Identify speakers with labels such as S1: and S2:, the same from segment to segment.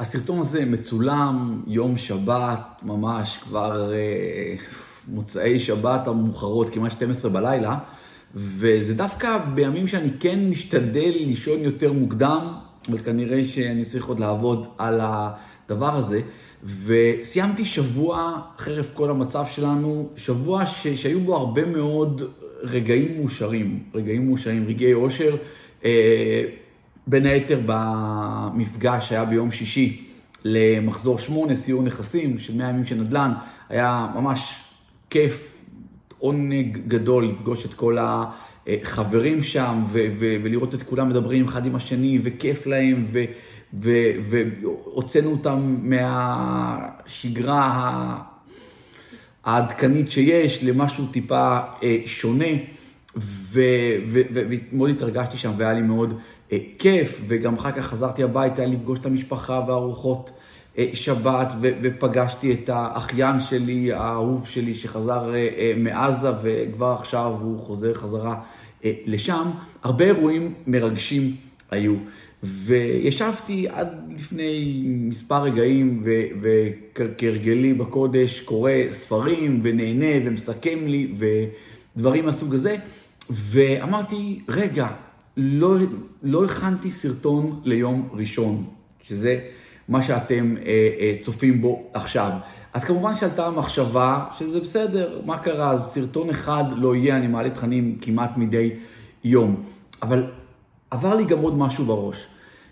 S1: הסרטון הזה מצולם יום שבת, ממש כבר אה, מוצאי שבת המאוחרות, כמעט 12 בלילה, וזה דווקא בימים שאני כן משתדל לישון יותר מוקדם, אבל כנראה שאני צריך עוד לעבוד על הדבר הזה. וסיימתי שבוע, חרף כל המצב שלנו, שבוע ש... שהיו בו הרבה מאוד רגעים מאושרים, רגעים מאושרים, רגעי אושר. אה, בין היתר במפגש שהיה ביום שישי למחזור שמונה, סיור נכסים של 100 ימים של נדל"ן, היה ממש כיף, עונג גדול לפגוש את כל החברים שם ו- ו- ולראות את כולם מדברים אחד עם השני וכיף להם והוצאנו אותם מהשגרה העדכנית שיש למשהו טיפה אה, שונה. ומאוד התרגשתי שם והיה לי מאוד אה, כיף, וגם אחר כך חזרתי הביתה לפגוש את המשפחה והארוחות אה, שבת, ופגשתי את האחיין שלי, האהוב שלי, שחזר אה, מעזה, וכבר עכשיו הוא חוזר חזרה לשם. הרבה אירועים מרגשים היו. וישבתי עד לפני מספר רגעים, וכהרגלי בקודש, קורא ספרים, ונהנה, ומסכם לי, ודברים מהסוג הזה. ואמרתי, רגע, לא, לא הכנתי סרטון ליום ראשון, שזה מה שאתם אה, אה, צופים בו עכשיו. אז כמובן שעלתה המחשבה שזה בסדר, מה קרה, אז סרטון אחד לא יהיה, אני מעלה תכנים כמעט מדי יום. אבל עבר לי גם עוד משהו בראש.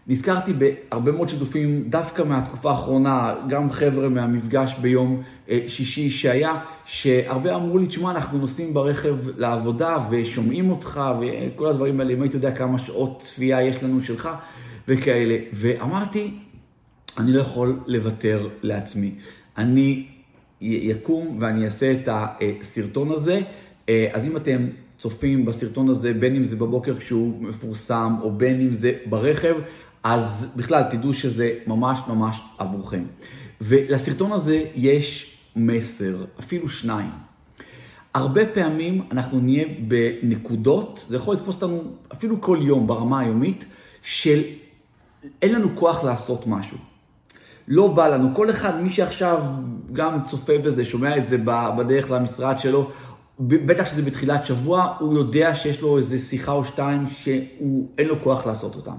S1: נזכרתי בהרבה מאוד שיתופים דווקא מהתקופה האחרונה, גם חבר'ה מהמפגש ביום אה, שישי שהיה, שהרבה אמרו לי, תשמע, אנחנו נוסעים ברכב לעבודה ושומעים אותך וכל הדברים האלה, אם היית יודע כמה שעות צפייה יש לנו שלך וכאלה. ואמרתי, אני לא יכול לוותר לעצמי. אני יקום ואני אעשה את הסרטון הזה. אה, אז אם אתם צופים בסרטון הזה, בין אם זה בבוקר כשהוא מפורסם, או בין אם זה ברכב, אז בכלל תדעו שזה ממש ממש עבורכם. ולסרטון הזה יש מסר, אפילו שניים. הרבה פעמים אנחנו נהיה בנקודות, זה יכול לתפוס אותנו אפילו כל יום ברמה היומית, של אין לנו כוח לעשות משהו. לא בא לנו. כל אחד, מי שעכשיו גם צופה בזה, שומע את זה בדרך למשרד שלו, בטח שזה בתחילת שבוע, הוא יודע שיש לו איזה שיחה או שתיים שאין לו כוח לעשות אותן.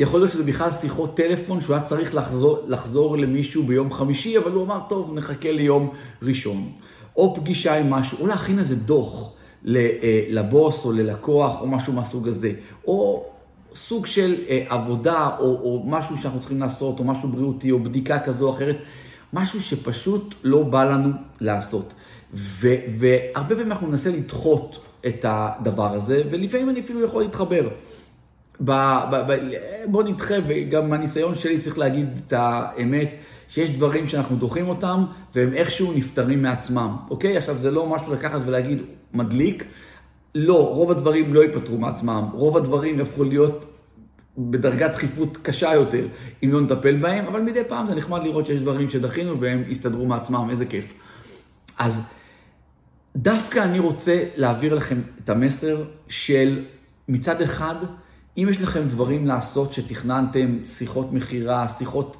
S1: יכול להיות שזה בכלל שיחות טלפון שהוא היה צריך לחזור, לחזור למישהו ביום חמישי, אבל הוא אמר, טוב, נחכה ליום ראשון. או פגישה עם משהו, או להכין איזה דוח אה, לבוס או ללקוח או משהו מהסוג הזה. או סוג של אה, עבודה או, או משהו שאנחנו צריכים לעשות, או משהו בריאותי, או בדיקה כזו או אחרת. משהו שפשוט לא בא לנו לעשות. ו, והרבה פעמים אנחנו ננסה לדחות את הדבר הזה, ולפעמים אני אפילו יכול להתחבר. ב, ב, ב, בוא נדחה, וגם מהניסיון שלי צריך להגיד את האמת, שיש דברים שאנחנו דוחים אותם, והם איכשהו נפטרים מעצמם, אוקיי? עכשיו, זה לא משהו לקחת ולהגיד, מדליק. לא, רוב הדברים לא ייפתרו מעצמם. רוב הדברים יהפכו להיות בדרגת דחיפות קשה יותר, אם לא נטפל בהם, אבל מדי פעם זה נחמד לראות שיש דברים שדחינו והם יסתדרו מעצמם, איזה כיף. אז דווקא אני רוצה להעביר לכם את המסר של מצד אחד, אם יש לכם דברים לעשות שתכננתם, שיחות מכירה, שיחות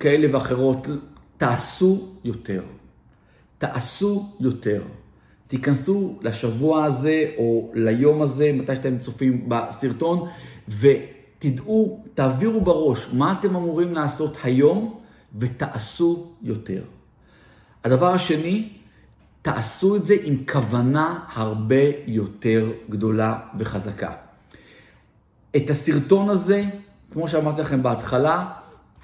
S1: כאלה ואחרות, תעשו יותר. תעשו יותר. תיכנסו לשבוע הזה או ליום הזה, מתי שאתם צופים בסרטון, ותדעו, תעבירו בראש מה אתם אמורים לעשות היום, ותעשו יותר. הדבר השני, תעשו את זה עם כוונה הרבה יותר גדולה וחזקה. את הסרטון הזה, כמו שאמרתי לכם בהתחלה,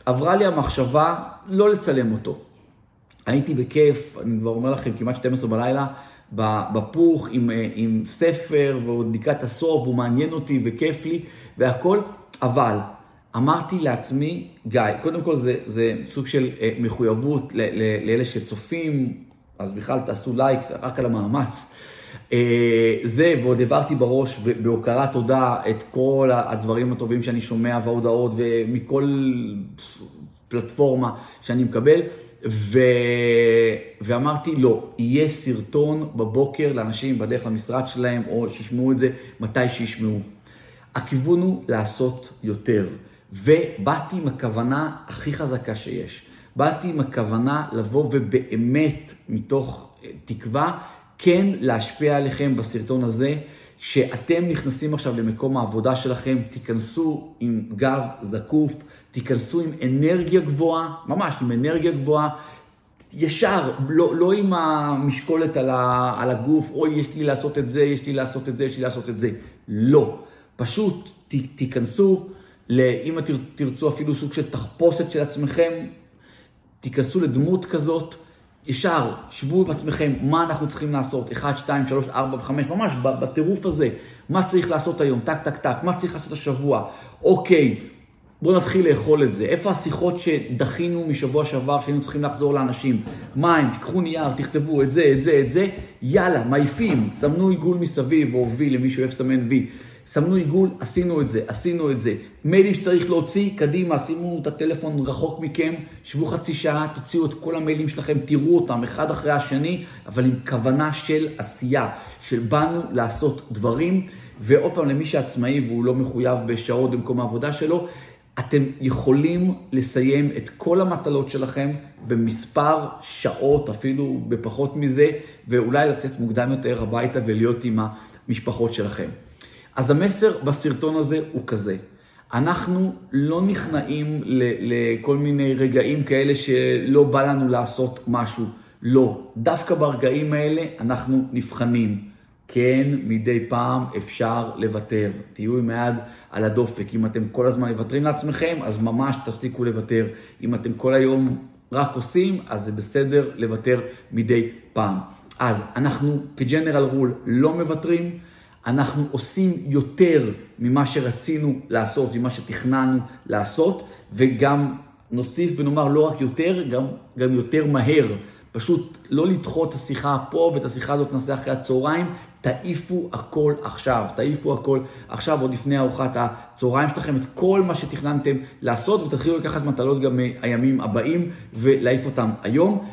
S1: עברה לי המחשבה לא לצלם אותו. הייתי בכיף, אני כבר אומר לכם, כמעט 12 בלילה, בפוך עם, אה, עם ספר ועוד לקראת הסוף, והוא מעניין אותי וכיף לי והכל, אבל אמרתי לעצמי, גיא, קודם כל זה, זה סוג של אה, מחויבות לאלה שצופים, אז בכלל תעשו לייק רק על המאמץ. אה, זה, ועוד העברתי בראש בהוקרת תודה את כל הדברים הטובים שאני שומע וההודעות ומכל פלטפורמה שאני מקבל. ו... ואמרתי, לא, יהיה סרטון בבוקר לאנשים בדרך למשרד שלהם, או שישמעו את זה מתי שישמעו. הכיוון הוא לעשות יותר. ובאתי עם הכוונה הכי חזקה שיש. באתי עם הכוונה לבוא ובאמת, מתוך אה, תקווה, כן להשפיע עליכם בסרטון הזה. שאתם נכנסים עכשיו למקום העבודה שלכם, תיכנסו עם גב זקוף, תיכנסו עם אנרגיה גבוהה, ממש עם אנרגיה גבוהה, ישר, לא, לא עם המשקולת על, ה, על הגוף, אוי, יש לי לעשות את זה, יש לי לעשות את זה, יש לי לעשות את זה. לא. פשוט ת, תיכנסו, אם תרצו אפילו סוג של תחפושת של עצמכם, תיכנסו לדמות כזאת, ישר, שבו עם עצמכם, מה אנחנו צריכים לעשות, 1, 2, 3, 4 ו-5, ממש בטירוף הזה, מה צריך לעשות היום, טק, טק, טק, מה צריך לעשות השבוע, אוקיי, בואו נתחיל לאכול את זה. איפה השיחות שדחינו משבוע שעבר, שהיינו צריכים לחזור לאנשים? מים, תיקחו נייר, תכתבו את זה, את זה, את זה, יאללה, מעיפים, סמנו עיגול מסביב, או וי, למי שאוהב סמן וי. סמנו עיגול, עשינו את זה, עשינו את זה. מיילים שצריך להוציא, קדימה, שימו את הטלפון רחוק מכם, שבו חצי שעה, תוציאו את כל המיילים שלכם, תראו אותם אחד אחרי השני, אבל עם כוונה של עשייה, של באנו לעשות דברים. ועוד פעם, למי שעצמאי והוא לא מחויב בשעות במקום העבודה שלו, אתם יכולים לסיים את כל המטלות שלכם במספר שעות, אפילו בפחות מזה, ואולי לצאת מוקדם יותר הביתה ולהיות עם המשפחות שלכם. אז המסר בסרטון הזה הוא כזה, אנחנו לא נכנעים לכל מיני רגעים כאלה שלא בא לנו לעשות משהו. לא, דווקא ברגעים האלה אנחנו נבחנים. כן, מדי פעם אפשר לוותר. תהיו עם היד על הדופק. אם אתם כל הזמן מוותרים לעצמכם, אז ממש תפסיקו לוותר. אם אתם כל היום רק עושים, אז זה בסדר לוותר מדי פעם. אז אנחנו כג'נרל רול לא מוותרים. אנחנו עושים יותר ממה שרצינו לעשות, ממה שתכננו לעשות, וגם נוסיף ונאמר לא רק יותר, גם, גם יותר מהר. פשוט לא לדחות את השיחה פה ואת השיחה הזאת נעשה אחרי הצהריים, תעיפו הכל עכשיו, תעיפו הכל עכשיו, עוד לפני ארוחת הצהריים שלכם, את כל מה שתכננתם לעשות, ותתחילו לקחת מטלות גם מהימים הבאים ולהעיף אותם היום,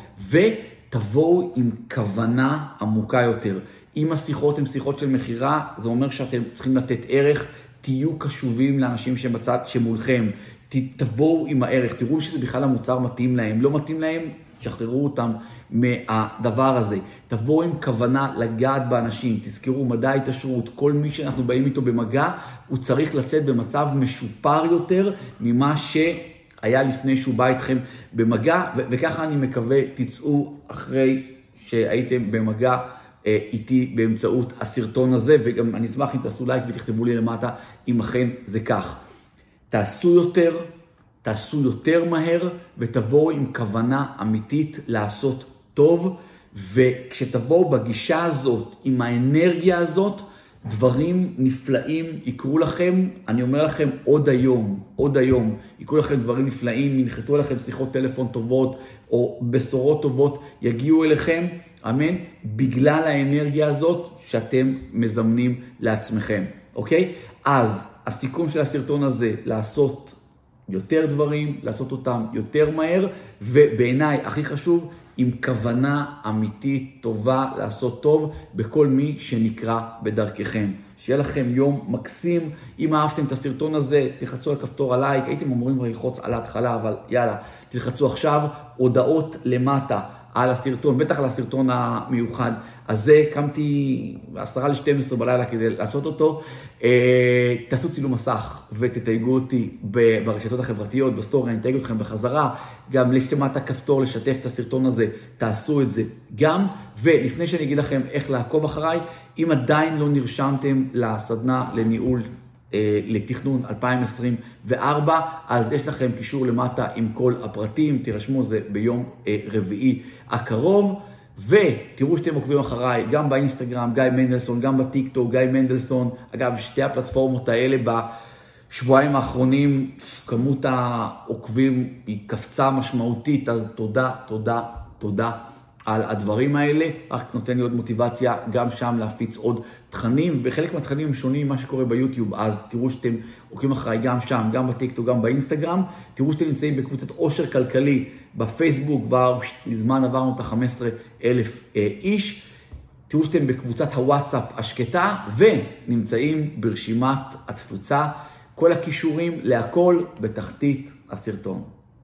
S1: ותבואו עם כוונה עמוקה יותר. אם השיחות הן שיחות של מכירה, זה אומר שאתם צריכים לתת ערך, תהיו קשובים לאנשים שבצד, שמולכם, תבואו עם הערך, תראו שזה בכלל המוצר מתאים להם, לא מתאים להם, שחררו אותם מהדבר הזה. תבואו עם כוונה לגעת באנשים, תזכרו, מדע ההתעשרות, כל מי שאנחנו באים איתו במגע, הוא צריך לצאת במצב משופר יותר ממה שהיה לפני שהוא בא איתכם במגע, וככה אני מקווה תצאו אחרי שהייתם במגע. אה, איתי באמצעות הסרטון הזה, וגם אני אשמח אם תעשו לייק ותכתבו לי למטה אם אכן זה כך. תעשו יותר, תעשו יותר מהר, ותבואו עם כוונה אמיתית לעשות טוב, וכשתבואו בגישה הזאת, עם האנרגיה הזאת, דברים נפלאים יקרו לכם, אני אומר לכם עוד היום, עוד היום, יקרו לכם דברים נפלאים, ינחתו עליכם שיחות טלפון טובות, או בשורות טובות יגיעו אליכם, אמן, בגלל האנרגיה הזאת שאתם מזמנים לעצמכם, אוקיי? אז הסיכום של הסרטון הזה, לעשות יותר דברים, לעשות אותם יותר מהר, ובעיניי, הכי חשוב, עם כוונה אמיתית טובה לעשות טוב בכל מי שנקרא בדרככם. שיהיה לכם יום מקסים. אם אהבתם את הסרטון הזה, תלחצו על כפתור הלייק. הייתם אמורים ללחוץ על ההתחלה, אבל יאללה, תלחצו עכשיו. הודעות למטה על הסרטון, בטח על הסרטון המיוחד הזה. קמתי עשרה ל-12 בלילה כדי לעשות אותו. אה, תעשו צילום מסך ותתייגו אותי ברשתות החברתיות, בסטורי, אני אתייג אתכם בחזרה. גם יש למטה כפתור לשתף את הסרטון הזה, תעשו את זה גם. ולפני שאני אגיד לכם איך לעקוב אחריי, אם עדיין לא נרשמתם לסדנה לניהול אה, לתכנון 2024, אז יש לכם קישור למטה עם כל הפרטים, תירשמו, זה ביום אה, רביעי הקרוב. ותראו שאתם עוקבים אחריי, גם באינסטגרם, גיא מנדלסון, גם בטיקטוק, גיא מנדלסון. אגב, שתי הפלטפורמות האלה בשבועיים האחרונים, כמות העוקבים היא קפצה משמעותית, אז תודה, תודה, תודה על הדברים האלה. רק נותן לי עוד מוטיבציה גם שם להפיץ עוד תכנים, וחלק מהתכנים הם שונים ממה שקורה ביוטיוב, אז תראו שאתם עוקבים אחריי גם שם, גם בטיקטוק, גם באינסטגרם. תראו שאתם נמצאים בקבוצת עושר כלכלי בפייסבוק, כבר מזמן עברנו את ה-15 אלף אה, איש. תראו שאתם בקבוצת הוואטסאפ השקטה, ונמצאים ברשימת התפוצה כל הכישורים להכל בתחתית הסרטון.